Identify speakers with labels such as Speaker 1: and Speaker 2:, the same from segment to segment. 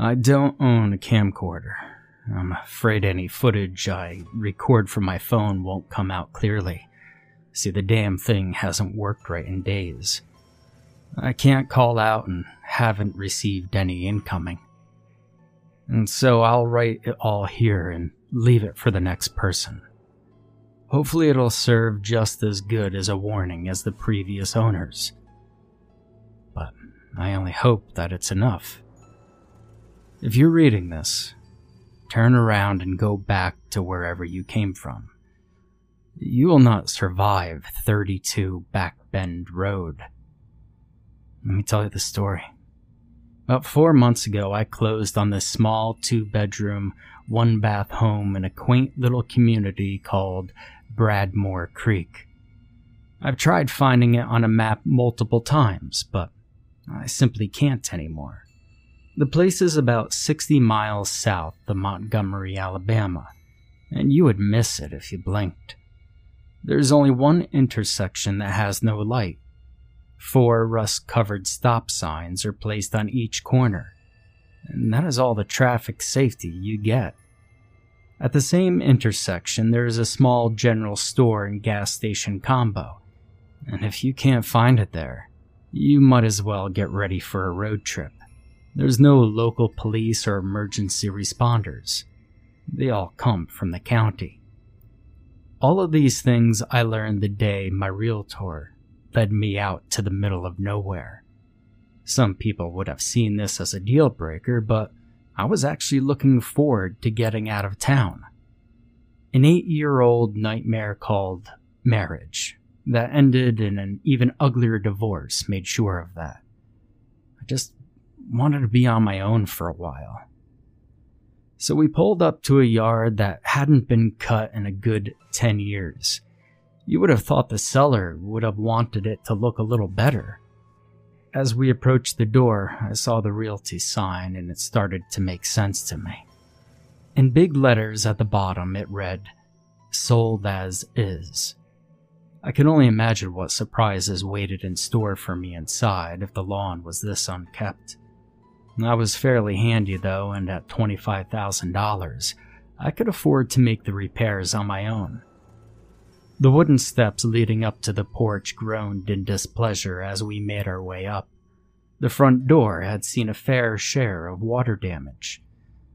Speaker 1: I don't own a camcorder. I'm afraid any footage I record from my phone won't come out clearly. See, the damn thing hasn't worked right in days. I can't call out and haven't received any incoming. And so I'll write it all here and leave it for the next person. Hopefully, it'll serve just as good as a warning as the previous owners. But I only hope that it's enough. If you're reading this, turn around and go back to wherever you came from. You will not survive 32 Back Bend Road. Let me tell you the story. About four months ago, I closed on this small two bedroom, one bath home in a quaint little community called Bradmore Creek. I've tried finding it on a map multiple times, but I simply can't anymore. The place is about 60 miles south of Montgomery, Alabama, and you would miss it if you blinked. There's only one intersection that has no light. Four rust covered stop signs are placed on each corner, and that is all the traffic safety you get. At the same intersection, there is a small general store and gas station combo, and if you can't find it there, you might as well get ready for a road trip. There's no local police or emergency responders. They all come from the county. All of these things I learned the day my realtor led me out to the middle of nowhere. Some people would have seen this as a deal breaker, but I was actually looking forward to getting out of town. An eight year old nightmare called marriage that ended in an even uglier divorce made sure of that. I just wanted to be on my own for a while. So we pulled up to a yard that hadn't been cut in a good 10 years. You would have thought the seller would have wanted it to look a little better. As we approached the door, I saw the realty sign and it started to make sense to me. In big letters at the bottom, it read, Sold as is. I can only imagine what surprises waited in store for me inside if the lawn was this unkept. I was fairly handy though, and at $25,000, I could afford to make the repairs on my own. The wooden steps leading up to the porch groaned in displeasure as we made our way up. The front door had seen a fair share of water damage.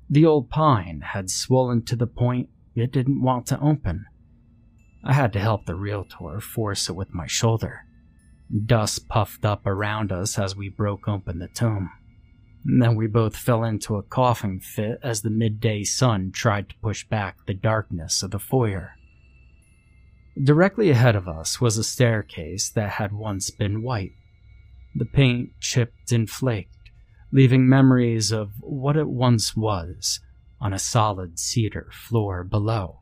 Speaker 1: The old pine had swollen to the point it didn't want to open. I had to help the realtor force it with my shoulder. Dust puffed up around us as we broke open the tomb. And then we both fell into a coughing fit as the midday sun tried to push back the darkness of the foyer. Directly ahead of us was a staircase that had once been white. The paint chipped and flaked, leaving memories of what it once was on a solid cedar floor below.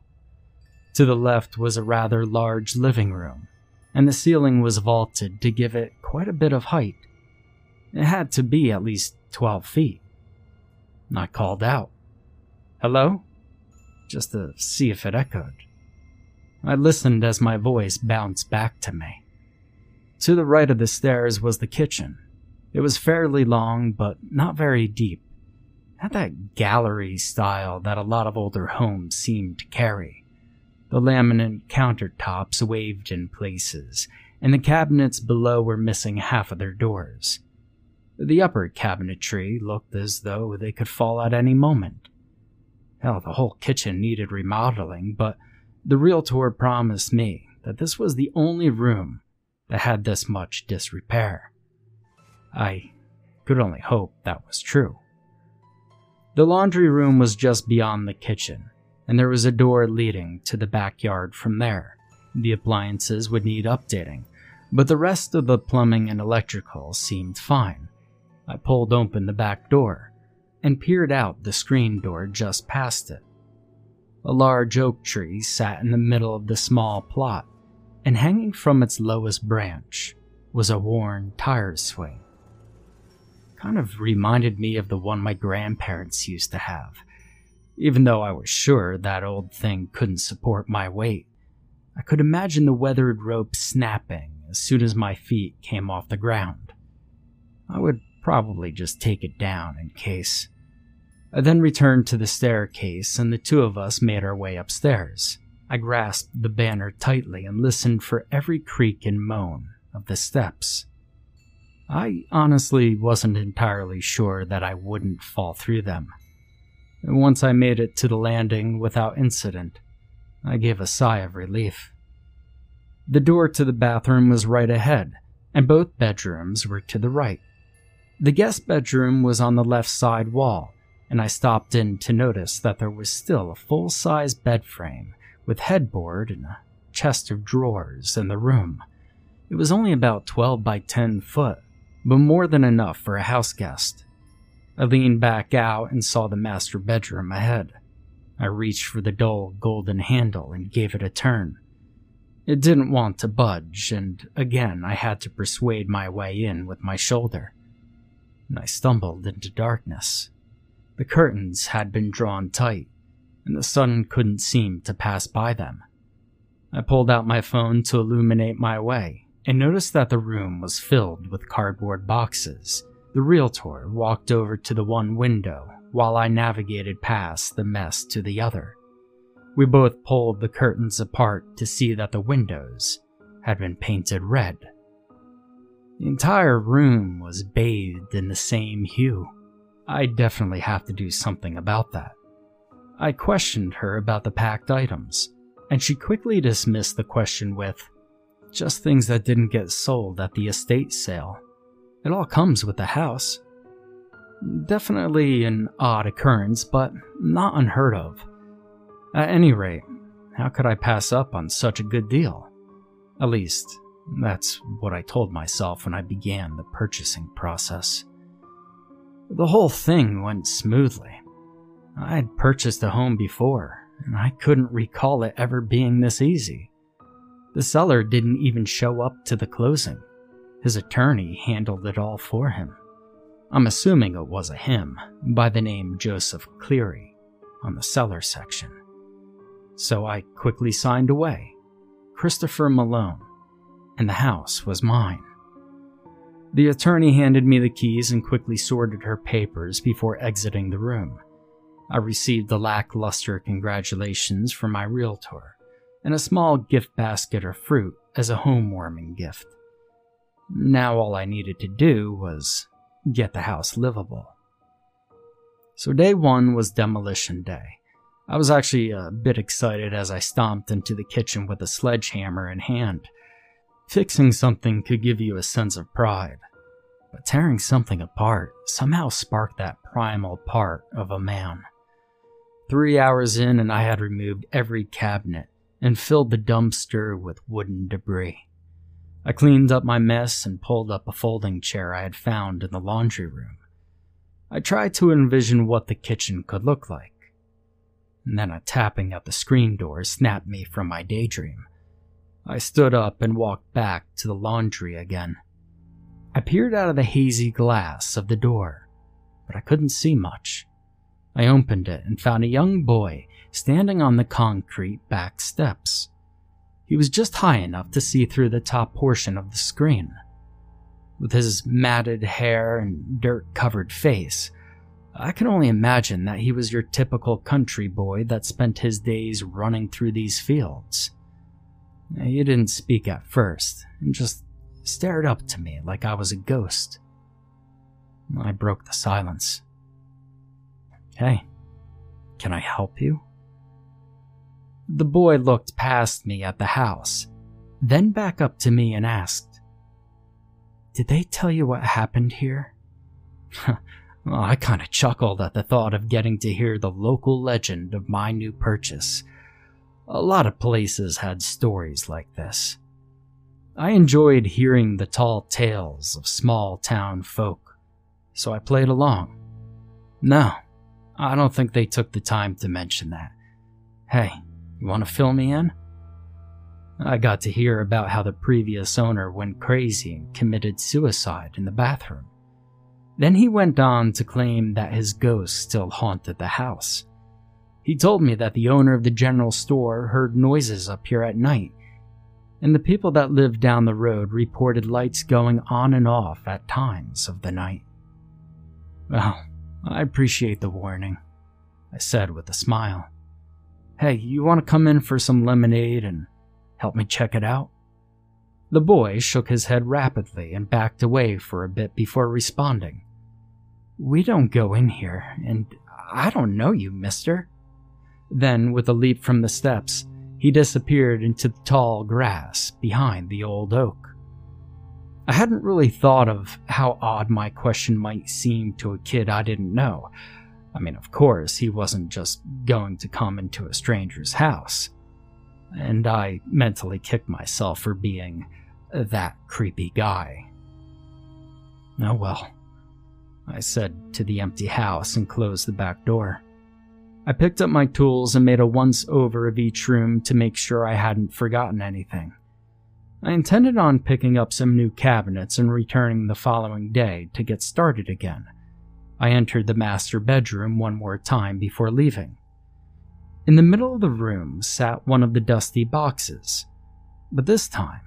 Speaker 1: To the left was a rather large living room, and the ceiling was vaulted to give it quite a bit of height. It had to be at least 12 feet. I called out, Hello? Just to see if it echoed. I listened as my voice bounced back to me. To the right of the stairs was the kitchen. It was fairly long, but not very deep. It had that gallery style that a lot of older homes seemed to carry. The laminate countertops waved in places, and the cabinets below were missing half of their doors. The upper cabinetry looked as though they could fall at any moment. Hell, the whole kitchen needed remodeling, but the realtor promised me that this was the only room that had this much disrepair. I could only hope that was true. The laundry room was just beyond the kitchen, and there was a door leading to the backyard from there. The appliances would need updating, but the rest of the plumbing and electrical seemed fine. I pulled open the back door and peered out the screen door just past it. A large oak tree sat in the middle of the small plot, and hanging from its lowest branch was a worn tire swing. Kind of reminded me of the one my grandparents used to have, even though I was sure that old thing couldn't support my weight. I could imagine the weathered rope snapping as soon as my feet came off the ground. I would probably just take it down in case. I then returned to the staircase and the two of us made our way upstairs. I grasped the banner tightly and listened for every creak and moan of the steps. I honestly wasn't entirely sure that I wouldn't fall through them. Once I made it to the landing without incident, I gave a sigh of relief. The door to the bathroom was right ahead, and both bedrooms were to the right. The guest bedroom was on the left side wall, and I stopped in to notice that there was still a full size bed frame with headboard and a chest of drawers in the room. It was only about 12 by 10 foot, but more than enough for a house guest. I leaned back out and saw the master bedroom ahead. I reached for the dull golden handle and gave it a turn. It didn't want to budge, and again I had to persuade my way in with my shoulder. And I stumbled into darkness. The curtains had been drawn tight, and the sun couldn't seem to pass by them. I pulled out my phone to illuminate my way and noticed that the room was filled with cardboard boxes. The realtor walked over to the one window while I navigated past the mess to the other. We both pulled the curtains apart to see that the windows had been painted red. The entire room was bathed in the same hue. I definitely have to do something about that. I questioned her about the packed items, and she quickly dismissed the question with, just things that didn't get sold at the estate sale. It all comes with the house. Definitely an odd occurrence, but not unheard of. At any rate, how could I pass up on such a good deal? At least, that's what I told myself when I began the purchasing process. The whole thing went smoothly. I had purchased a home before, and I couldn't recall it ever being this easy. The seller didn't even show up to the closing. His attorney handled it all for him. I'm assuming it was a him by the name Joseph Cleary on the seller section. So I quickly signed away Christopher Malone, and the house was mine. The attorney handed me the keys and quickly sorted her papers before exiting the room. I received the lackluster congratulations from my realtor and a small gift basket of fruit as a home-warming gift. Now all I needed to do was get the house livable. So day one was demolition day. I was actually a bit excited as I stomped into the kitchen with a sledgehammer in hand. Fixing something could give you a sense of pride, but tearing something apart somehow sparked that primal part of a man. Three hours in, and I had removed every cabinet and filled the dumpster with wooden debris. I cleaned up my mess and pulled up a folding chair I had found in the laundry room. I tried to envision what the kitchen could look like. And then a tapping at the screen door snapped me from my daydream. I stood up and walked back to the laundry again. I peered out of the hazy glass of the door, but I couldn't see much. I opened it and found a young boy standing on the concrete back steps. He was just high enough to see through the top portion of the screen. With his matted hair and dirt covered face, I can only imagine that he was your typical country boy that spent his days running through these fields. He didn't speak at first, and just stared up to me like I was a ghost. I broke the silence. Hey, can I help you? The boy looked past me at the house, then back up to me and asked, Did they tell you what happened here? well, I kind of chuckled at the thought of getting to hear the local legend of my new purchase. A lot of places had stories like this. I enjoyed hearing the tall tales of small town folk, so I played along. No, I don't think they took the time to mention that. Hey, you want to fill me in? I got to hear about how the previous owner went crazy and committed suicide in the bathroom. Then he went on to claim that his ghost still haunted the house. He told me that the owner of the general store heard noises up here at night, and the people that lived down the road reported lights going on and off at times of the night. Well, I appreciate the warning, I said with a smile. Hey, you want to come in for some lemonade and help me check it out? The boy shook his head rapidly and backed away for a bit before responding. We don't go in here, and I don't know you, mister. Then, with a leap from the steps, he disappeared into the tall grass behind the old oak. I hadn't really thought of how odd my question might seem to a kid I didn't know. I mean, of course, he wasn't just going to come into a stranger's house. And I mentally kicked myself for being that creepy guy. Oh well, I said to the empty house and closed the back door. I picked up my tools and made a once over of each room to make sure I hadn't forgotten anything. I intended on picking up some new cabinets and returning the following day to get started again. I entered the master bedroom one more time before leaving. In the middle of the room sat one of the dusty boxes, but this time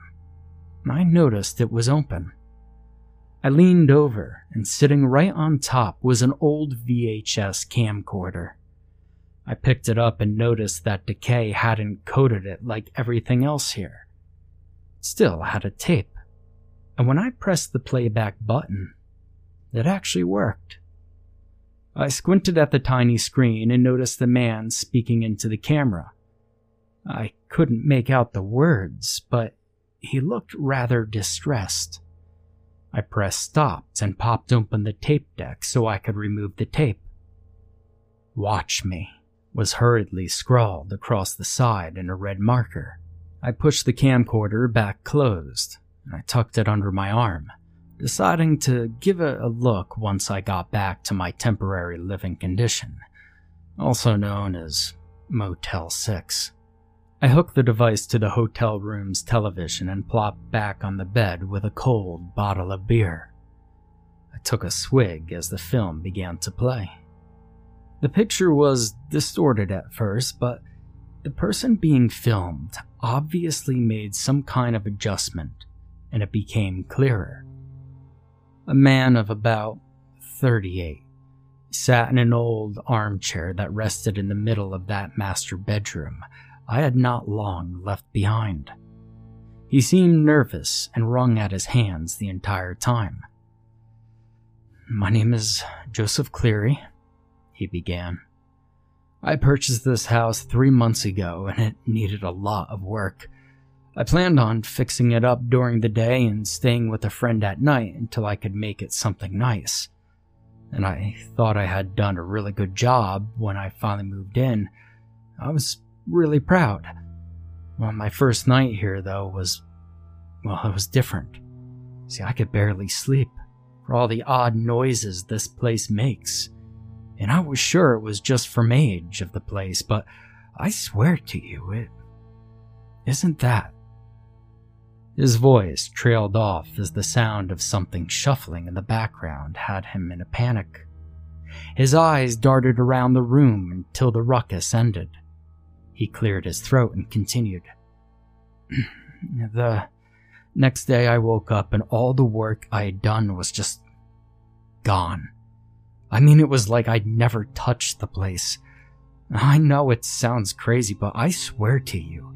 Speaker 1: I noticed it was open. I leaned over, and sitting right on top was an old VHS camcorder. I picked it up and noticed that decay hadn't coated it like everything else here. It still had a tape, and when I pressed the playback button, it actually worked. I squinted at the tiny screen and noticed the man speaking into the camera. I couldn't make out the words, but he looked rather distressed. I pressed stop and popped open the tape deck so I could remove the tape. Watch me was hurriedly scrawled across the side in a red marker. I pushed the camcorder back closed, and I tucked it under my arm, deciding to give it a look once I got back to my temporary living condition, also known as Motel 6. I hooked the device to the hotel room's television and plopped back on the bed with a cold bottle of beer. I took a swig as the film began to play. The picture was distorted at first, but the person being filmed obviously made some kind of adjustment and it became clearer. A man of about 38 sat in an old armchair that rested in the middle of that master bedroom I had not long left behind. He seemed nervous and wrung at his hands the entire time. My name is Joseph Cleary, he began. I purchased this house three months ago and it needed a lot of work. I planned on fixing it up during the day and staying with a friend at night until I could make it something nice. And I thought I had done a really good job when I finally moved in. I was really proud. Well, my first night here, though, was. well, it was different. See, I could barely sleep for all the odd noises this place makes and I was sure it was just from age of the place, but I swear to you, it isn't that. His voice trailed off as the sound of something shuffling in the background had him in a panic. His eyes darted around the room until the ruckus ended. He cleared his throat and continued. the next day I woke up and all the work I had done was just gone. I mean, it was like I'd never touched the place. I know it sounds crazy, but I swear to you,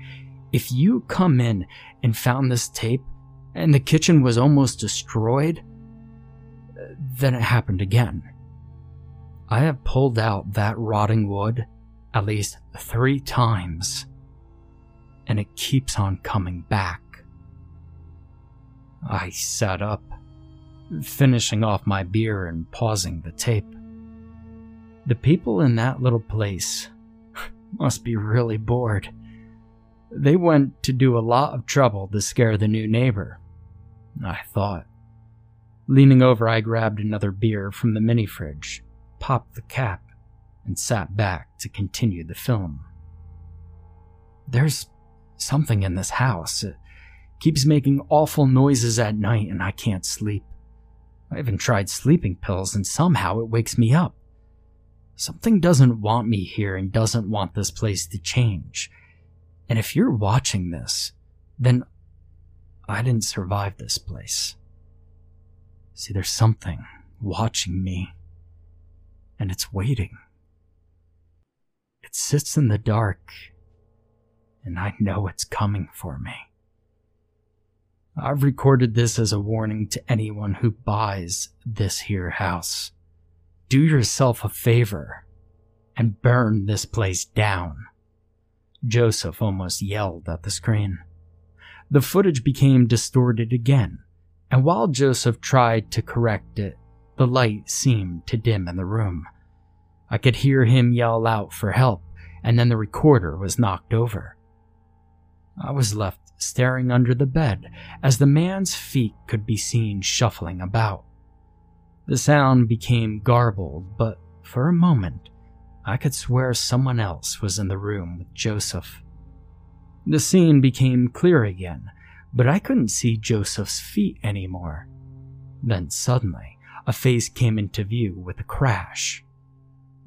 Speaker 1: if you come in and found this tape and the kitchen was almost destroyed, uh, then it happened again. I have pulled out that rotting wood at least three times, and it keeps on coming back. I sat up finishing off my beer and pausing the tape. The people in that little place must be really bored. They went to do a lot of trouble to scare the new neighbor. I thought. Leaning over, I grabbed another beer from the mini fridge, popped the cap, and sat back to continue the film. There's something in this house. It keeps making awful noises at night and I can't sleep. I even tried sleeping pills and somehow it wakes me up. Something doesn't want me here and doesn't want this place to change. And if you're watching this, then I didn't survive this place. See, there's something watching me, and it's waiting. It sits in the dark, and I know it's coming for me. I've recorded this as a warning to anyone who buys this here house. Do yourself a favor and burn this place down. Joseph almost yelled at the screen. The footage became distorted again, and while Joseph tried to correct it, the light seemed to dim in the room. I could hear him yell out for help, and then the recorder was knocked over. I was left staring under the bed as the man's feet could be seen shuffling about. The sound became garbled, but for a moment, I could swear someone else was in the room with Joseph. The scene became clear again, but I couldn't see Joseph's feet anymore. Then suddenly, a face came into view with a crash.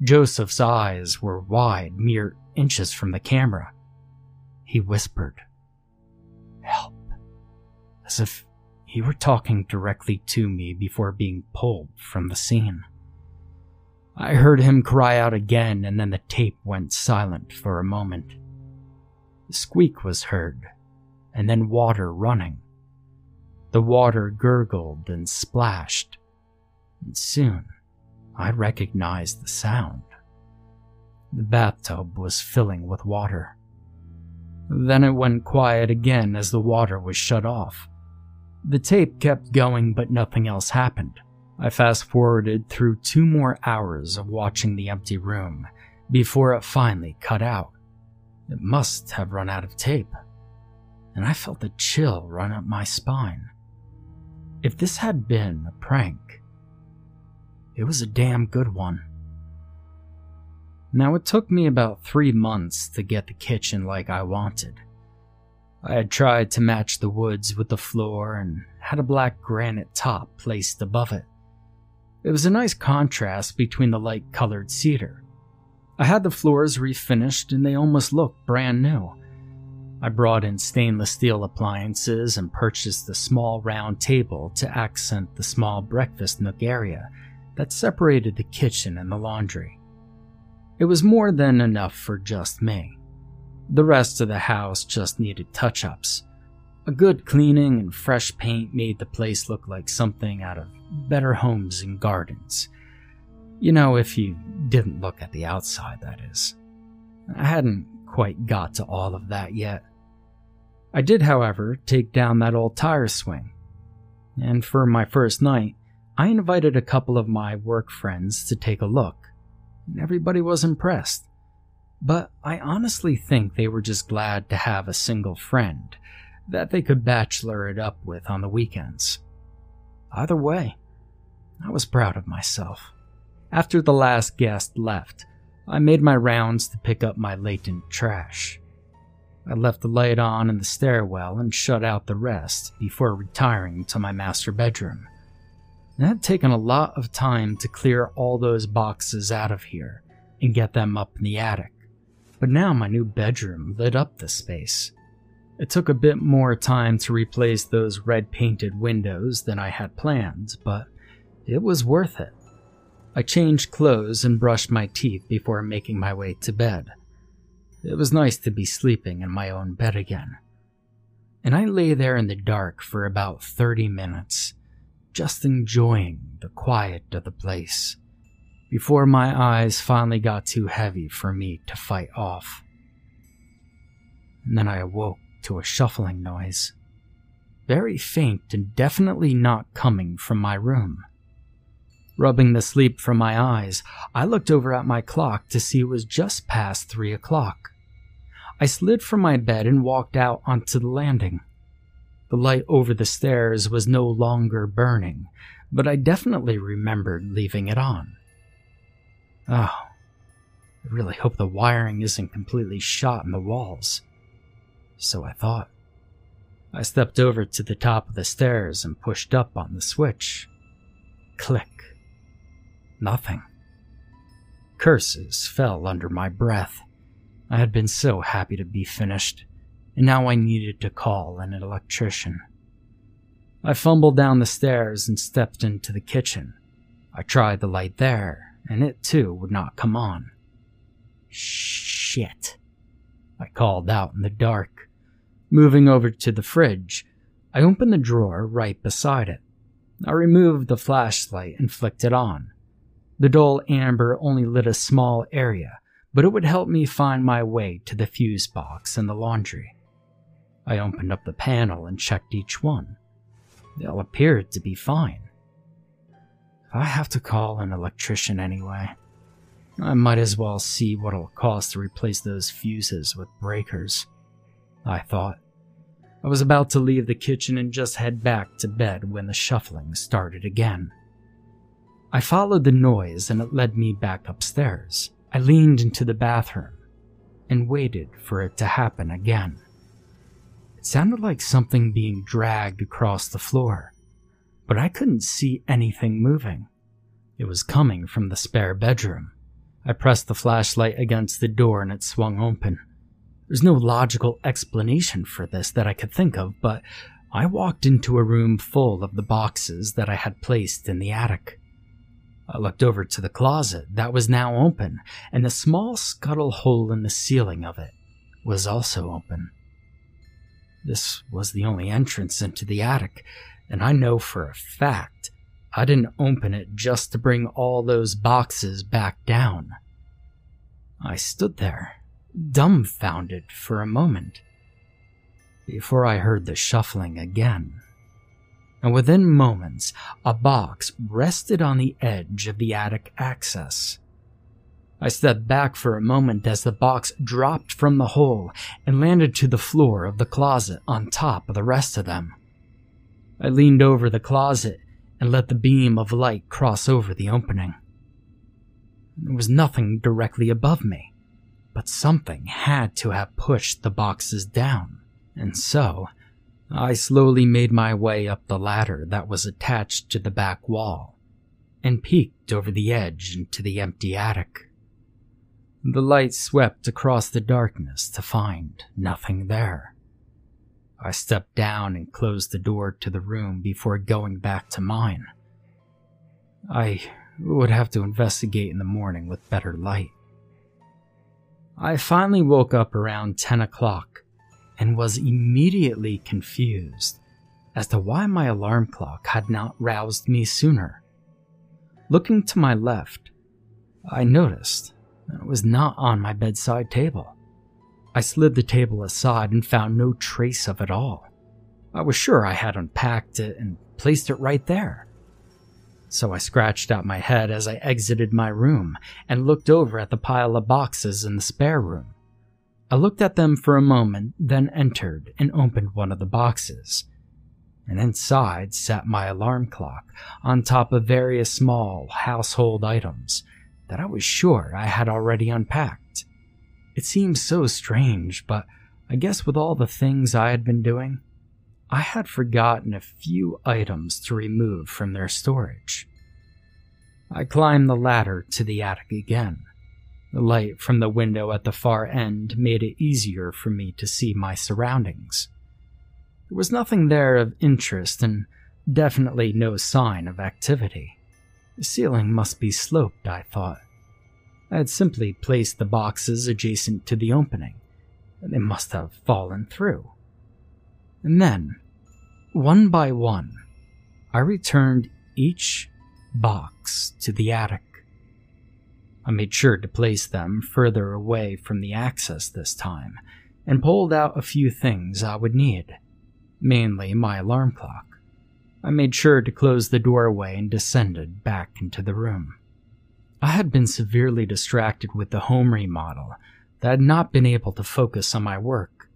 Speaker 1: Joseph's eyes were wide, mere inches from the camera. He whispered, Help, as if he were talking directly to me before being pulled from the scene. I heard him cry out again, and then the tape went silent for a moment. The squeak was heard, and then water running. The water gurgled and splashed, and soon I recognized the sound. The bathtub was filling with water. Then it went quiet again as the water was shut off. The tape kept going, but nothing else happened. I fast forwarded through two more hours of watching the empty room before it finally cut out. It must have run out of tape, and I felt a chill run up my spine. If this had been a prank, it was a damn good one. Now, it took me about three months to get the kitchen like I wanted. I had tried to match the woods with the floor and had a black granite top placed above it. It was a nice contrast between the light colored cedar. I had the floors refinished and they almost looked brand new. I brought in stainless steel appliances and purchased a small round table to accent the small breakfast nook area that separated the kitchen and the laundry. It was more than enough for just me. The rest of the house just needed touch ups. A good cleaning and fresh paint made the place look like something out of Better Homes and Gardens. You know, if you didn't look at the outside, that is. I hadn't quite got to all of that yet. I did, however, take down that old tire swing. And for my first night, I invited a couple of my work friends to take a look. Everybody was impressed. But I honestly think they were just glad to have a single friend that they could bachelor it up with on the weekends. Either way, I was proud of myself. After the last guest left, I made my rounds to pick up my latent trash. I left the light on in the stairwell and shut out the rest before retiring to my master bedroom. It had taken a lot of time to clear all those boxes out of here and get them up in the attic, but now my new bedroom lit up the space. It took a bit more time to replace those red painted windows than I had planned, but it was worth it. I changed clothes and brushed my teeth before making my way to bed. It was nice to be sleeping in my own bed again. And I lay there in the dark for about 30 minutes, just enjoying the quiet of the place, before my eyes finally got too heavy for me to fight off. And then I awoke to a shuffling noise, very faint and definitely not coming from my room. Rubbing the sleep from my eyes, I looked over at my clock to see it was just past three o'clock. I slid from my bed and walked out onto the landing. The light over the stairs was no longer burning, but I definitely remembered leaving it on. Oh, I really hope the wiring isn't completely shot in the walls. So I thought. I stepped over to the top of the stairs and pushed up on the switch. Click. Nothing. Curses fell under my breath. I had been so happy to be finished, and now I needed to call an electrician. I fumbled down the stairs and stepped into the kitchen. I tried the light there, and it too would not come on. Shit. I called out in the dark. Moving over to the fridge, I opened the drawer right beside it. I removed the flashlight and flicked it on. The dull amber only lit a small area, but it would help me find my way to the fuse box in the laundry. I opened up the panel and checked each one. They all appeared to be fine. I have to call an electrician anyway. I might as well see what it'll cost to replace those fuses with breakers. I thought. I was about to leave the kitchen and just head back to bed when the shuffling started again. I followed the noise and it led me back upstairs. I leaned into the bathroom and waited for it to happen again. It sounded like something being dragged across the floor, but I couldn't see anything moving. It was coming from the spare bedroom. I pressed the flashlight against the door and it swung open. There's no logical explanation for this that I could think of, but I walked into a room full of the boxes that I had placed in the attic. I looked over to the closet that was now open, and the small scuttle hole in the ceiling of it was also open. This was the only entrance into the attic, and I know for a fact I didn't open it just to bring all those boxes back down. I stood there, dumbfounded for a moment, before I heard the shuffling again and within moments, a box rested on the edge of the attic access. I stepped back for a moment as the box dropped from the hole and landed to the floor of the closet on top of the rest of them. I leaned over the closet and let the beam of light cross over the opening. There was nothing directly above me, but something had to have pushed the boxes down, and so I slowly made my way up the ladder that was attached to the back wall and peeked over the edge into the empty attic. The light swept across the darkness to find nothing there. I stepped down and closed the door to the room before going back to mine. I would have to investigate in the morning with better light. I finally woke up around 10 o'clock and was immediately confused as to why my alarm clock had not roused me sooner. Looking to my left, I noticed it was not on my bedside table. I slid the table aside and found no trace of it all. I was sure I had unpacked it and placed it right there. So I scratched out my head as I exited my room and looked over at the pile of boxes in the spare room. I looked at them for a moment, then entered and opened one of the boxes. And inside sat my alarm clock, on top of various small household items that I was sure I had already unpacked. It seemed so strange, but I guess with all the things I had been doing, I had forgotten a few items to remove from their storage. I climbed the ladder to the attic again the light from the window at the far end made it easier for me to see my surroundings. There was nothing there of interest and definitely no sign of activity. The ceiling must be sloped, I thought. I had simply placed the boxes adjacent to the opening, they must have fallen through. And then, one by one, I returned each box to the attic. I made sure to place them further away from the access this time, and pulled out a few things I would need, mainly my alarm clock. I made sure to close the doorway and descended back into the room. I had been severely distracted with the home remodel that I had not been able to focus on my work.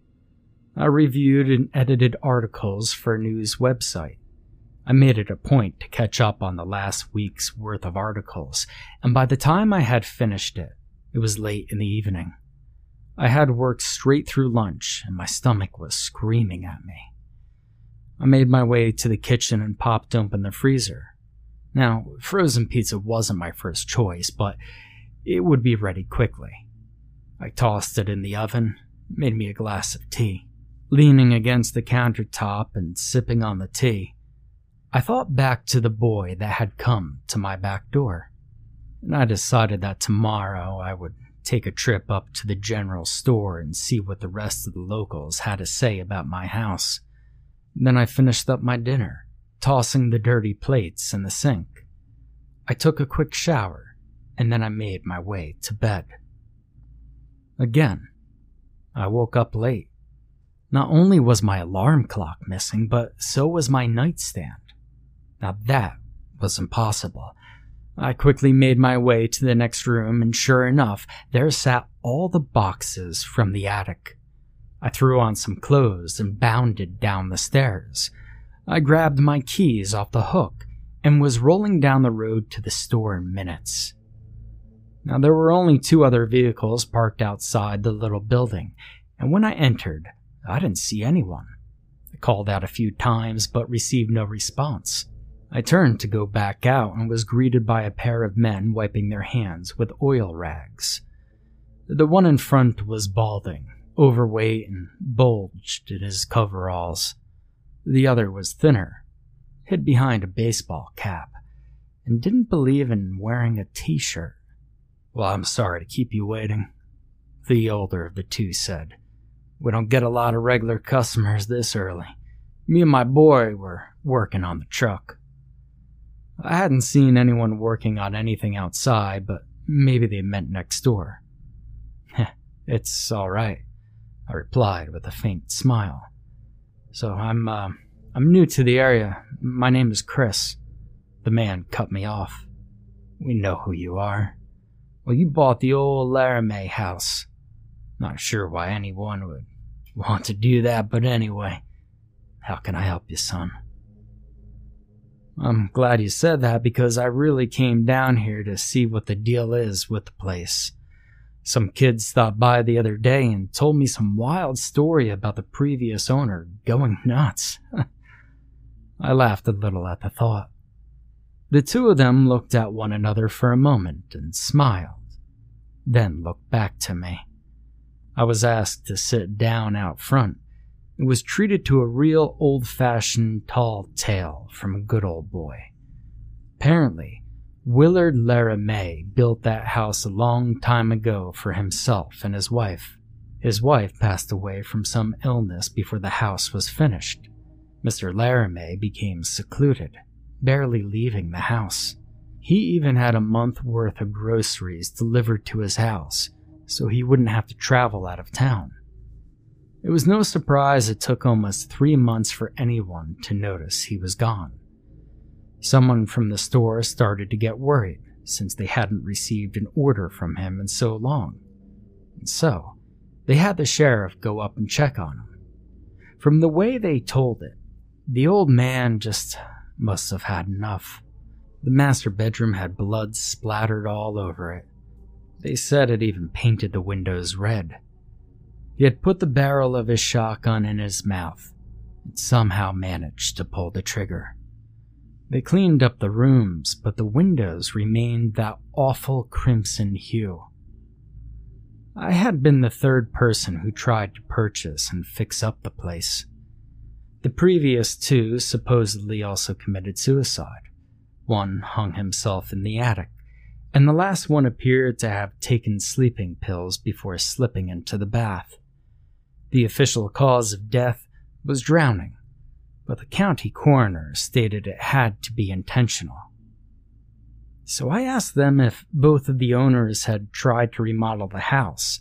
Speaker 1: I reviewed and edited articles for a news website. I made it a point to catch up on the last week's worth of articles, and by the time I had finished it, it was late in the evening. I had worked straight through lunch, and my stomach was screaming at me. I made my way to the kitchen and popped open the freezer. Now, frozen pizza wasn't my first choice, but it would be ready quickly. I tossed it in the oven, made me a glass of tea. Leaning against the countertop and sipping on the tea, I thought back to the boy that had come to my back door, and I decided that tomorrow I would take a trip up to the general store and see what the rest of the locals had to say about my house. Then I finished up my dinner, tossing the dirty plates in the sink. I took a quick shower, and then I made my way to bed. Again, I woke up late. Not only was my alarm clock missing, but so was my nightstand. Now that was impossible. I quickly made my way to the next room, and sure enough, there sat all the boxes from the attic. I threw on some clothes and bounded down the stairs. I grabbed my keys off the hook and was rolling down the road to the store in minutes. Now, there were only two other vehicles parked outside the little building, and when I entered, I didn't see anyone. I called out a few times but received no response. I turned to go back out and was greeted by a pair of men wiping their hands with oil rags. The one in front was balding, overweight, and bulged in his coveralls. The other was thinner, hid behind a baseball cap, and didn't believe in wearing a t shirt. Well, I'm sorry to keep you waiting, the older of the two said. We don't get a lot of regular customers this early. Me and my boy were working on the truck. I hadn't seen anyone working on anything outside, but maybe they meant next door. it's all right, I replied with a faint smile. So I'm, uh, I'm new to the area. My name is Chris. The man cut me off. We know who you are. Well, you bought the old Laramie house. Not sure why anyone would want to do that, but anyway. How can I help you, son? I'm glad you said that because I really came down here to see what the deal is with the place. Some kids stopped by the other day and told me some wild story about the previous owner going nuts. I laughed a little at the thought. The two of them looked at one another for a moment and smiled, then looked back to me. I was asked to sit down out front and was treated to a real old fashioned tall tale from a good old boy. Apparently, Willard Laramie built that house a long time ago for himself and his wife. His wife passed away from some illness before the house was finished. Mr. Laramie became secluded, barely leaving the house. He even had a month worth of groceries delivered to his house so he wouldn't have to travel out of town. It was no surprise it took almost three months for anyone to notice he was gone. Someone from the store started to get worried since they hadn't received an order from him in so long. And so, they had the sheriff go up and check on him. From the way they told it, the old man just must have had enough. The master bedroom had blood splattered all over it. They said it even painted the windows red. He had put the barrel of his shotgun in his mouth and somehow managed to pull the trigger. They cleaned up the rooms, but the windows remained that awful crimson hue. I had been the third person who tried to purchase and fix up the place. The previous two supposedly also committed suicide. One hung himself in the attic, and the last one appeared to have taken sleeping pills before slipping into the bath. The official cause of death was drowning, but the county coroner stated it had to be intentional. So I asked them if both of the owners had tried to remodel the house,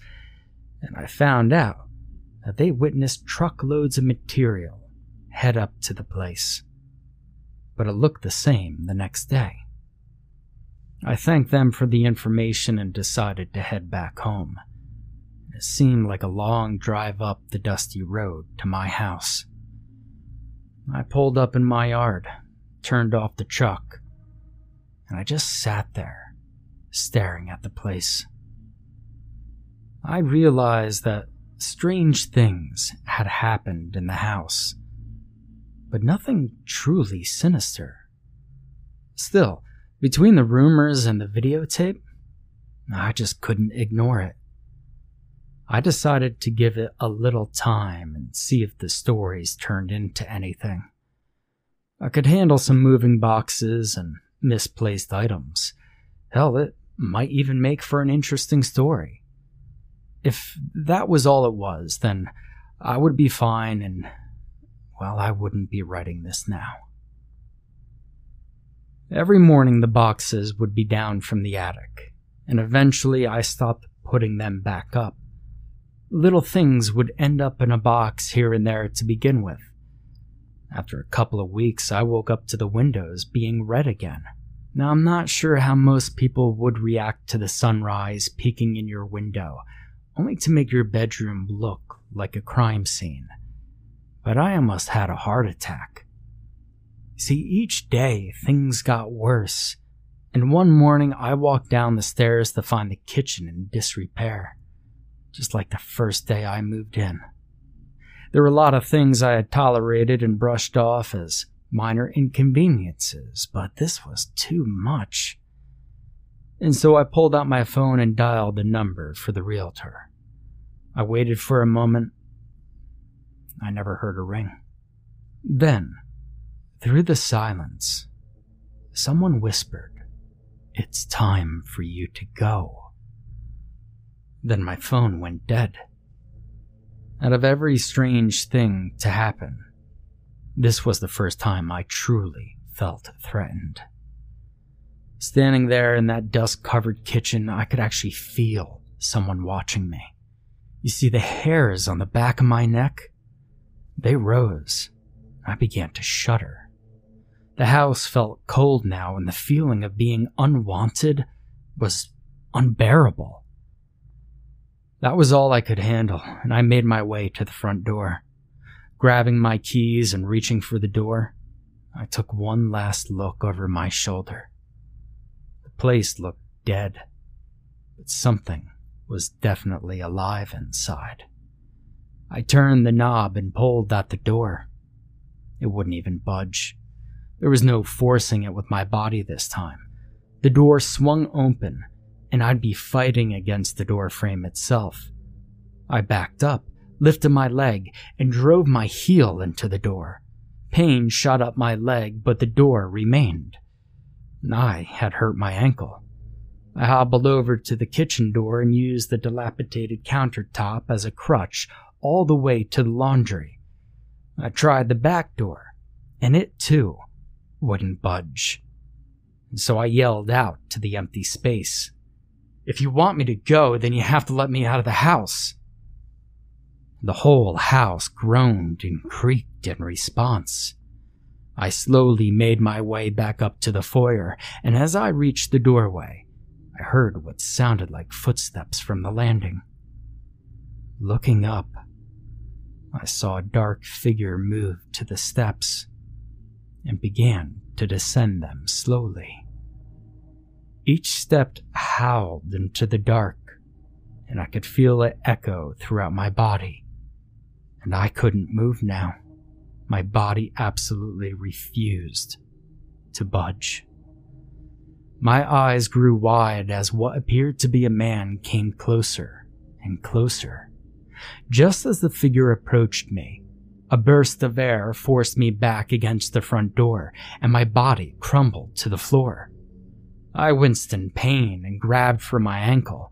Speaker 1: and I found out that they witnessed truckloads of material head up to the place. But it looked the same the next day. I thanked them for the information and decided to head back home. it seemed like a long drive up the dusty road to my house. I pulled up in my yard, turned off the truck, and I just sat there, staring at the place. I realized that strange things had happened in the house, but nothing truly sinister. Still, between the rumors and the videotape, I just couldn't ignore it. I decided to give it a little time and see if the stories turned into anything. I could handle some moving boxes and misplaced items. Hell, it might even make for an interesting story. If that was all it was, then I would be fine and, well, I wouldn't be writing this now. Every morning the boxes would be down from the attic, and eventually I stopped putting them back up little things would end up in a box here and there to begin with. After a couple of weeks, I woke up to the windows being red again. Now, I'm not sure how most people would react to the sunrise peeking in your window, only to make your bedroom look like a crime scene. But I almost had a heart attack. See, each day things got worse, and one morning I walked down the stairs to find the kitchen in disrepair just like the first day I moved in. There were a lot of things I had tolerated and brushed off as minor inconveniences, but this was too much. And so I pulled out my phone and dialed the number for the realtor. I waited for a moment. I never heard a ring. Then, through the silence, someone whispered, It's time for you to go. Then my phone went dead. Out of every strange thing to happen, this was the first time I truly felt threatened. Standing there in that dust covered kitchen, I could actually feel someone watching me. You see, the hairs on the back of my neck, they rose. I began to shudder. The house felt cold now, and the feeling of being unwanted was unbearable. That was all I could handle, and I made my way to the front door. Grabbing my keys and reaching for the door, I took one last look over my shoulder. The place looked dead, but something was definitely alive inside. I turned the knob and pulled at the door. It wouldn't even budge. There was no forcing it with my body this time. The door swung open and I'd be fighting against the door frame itself. I backed up, lifted my leg, and drove my heel into the door. Pain shot up my leg, but the door remained. I had hurt my ankle. I hobbled over to the kitchen door and used the dilapidated countertop as a crutch all the way to the laundry. I tried the back door, and it too wouldn't budge. So I yelled out to the empty space. If you want me to go, then you have to let me out of the house. The whole house groaned and creaked in response. I slowly made my way back up to the foyer, and as I reached the doorway, I heard what sounded like footsteps from the landing. Looking up, I saw a dark figure move to the steps and began to descend them slowly. Each step howled into the dark, and I could feel it echo throughout my body. And I couldn't move now. My body absolutely refused to budge. My eyes grew wide as what appeared to be a man came closer and closer. Just as the figure approached me, a burst of air forced me back against the front door, and my body crumbled to the floor. I winced in pain and grabbed for my ankle.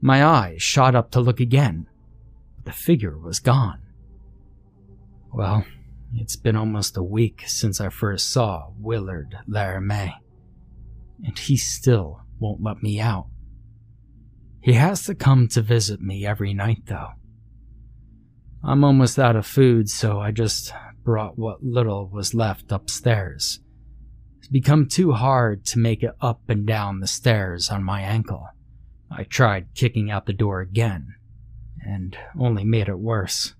Speaker 1: My eyes shot up to look again. The figure was gone. Well, it's been almost a week since I first saw Willard Laramie, and he still won't let me out. He has to come to visit me every night, though. I'm almost out of food, so I just brought what little was left upstairs become too hard to make it up and down the stairs on my ankle. I tried kicking out the door again, and only made it worse.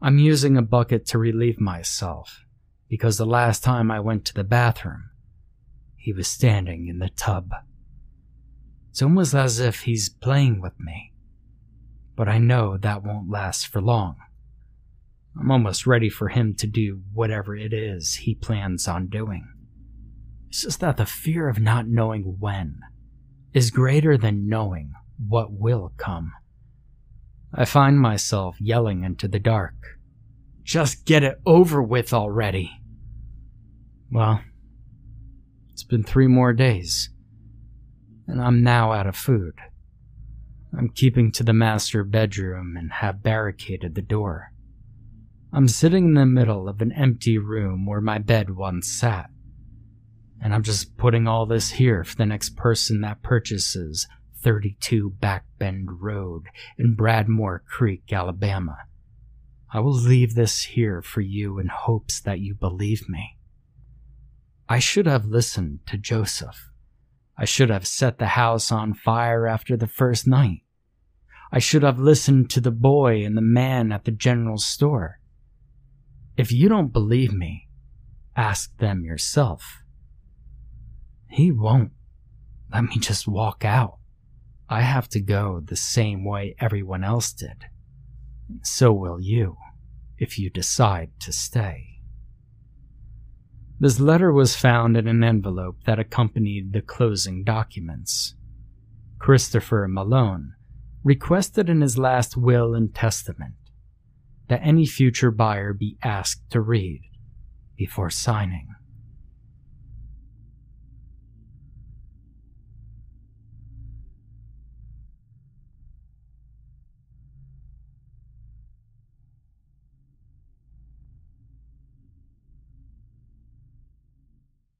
Speaker 1: I'm using a bucket to relieve myself because the last time I went to the bathroom, he was standing in the tub. It's almost as if he's playing with me, but I know that won't last for long. I'm almost ready for him to do whatever it is he plans on doing. It's just that the fear of not knowing when is greater than knowing what will come. I find myself yelling into the dark. Just get it over with already. Well, it's been three more days, and I'm now out of food. I'm keeping to the master bedroom and have barricaded the door. I'm sitting in the middle of an empty room where my bed once sat. And I'm just putting all this here for the next person that purchases 32 Backbend Road in Bradmore Creek, Alabama. I will leave this here for you in hopes that you believe me. I should have listened to Joseph. I should have set the house on fire after the first night. I should have listened to the boy and the man at the general store. If you don't believe me, ask them yourself. He won't. Let me just walk out. I have to go the same way everyone else did. So will you, if you decide to stay. This letter was found in an envelope that accompanied the closing documents. Christopher Malone requested in his last will and testament that any future buyer be asked to read before signing.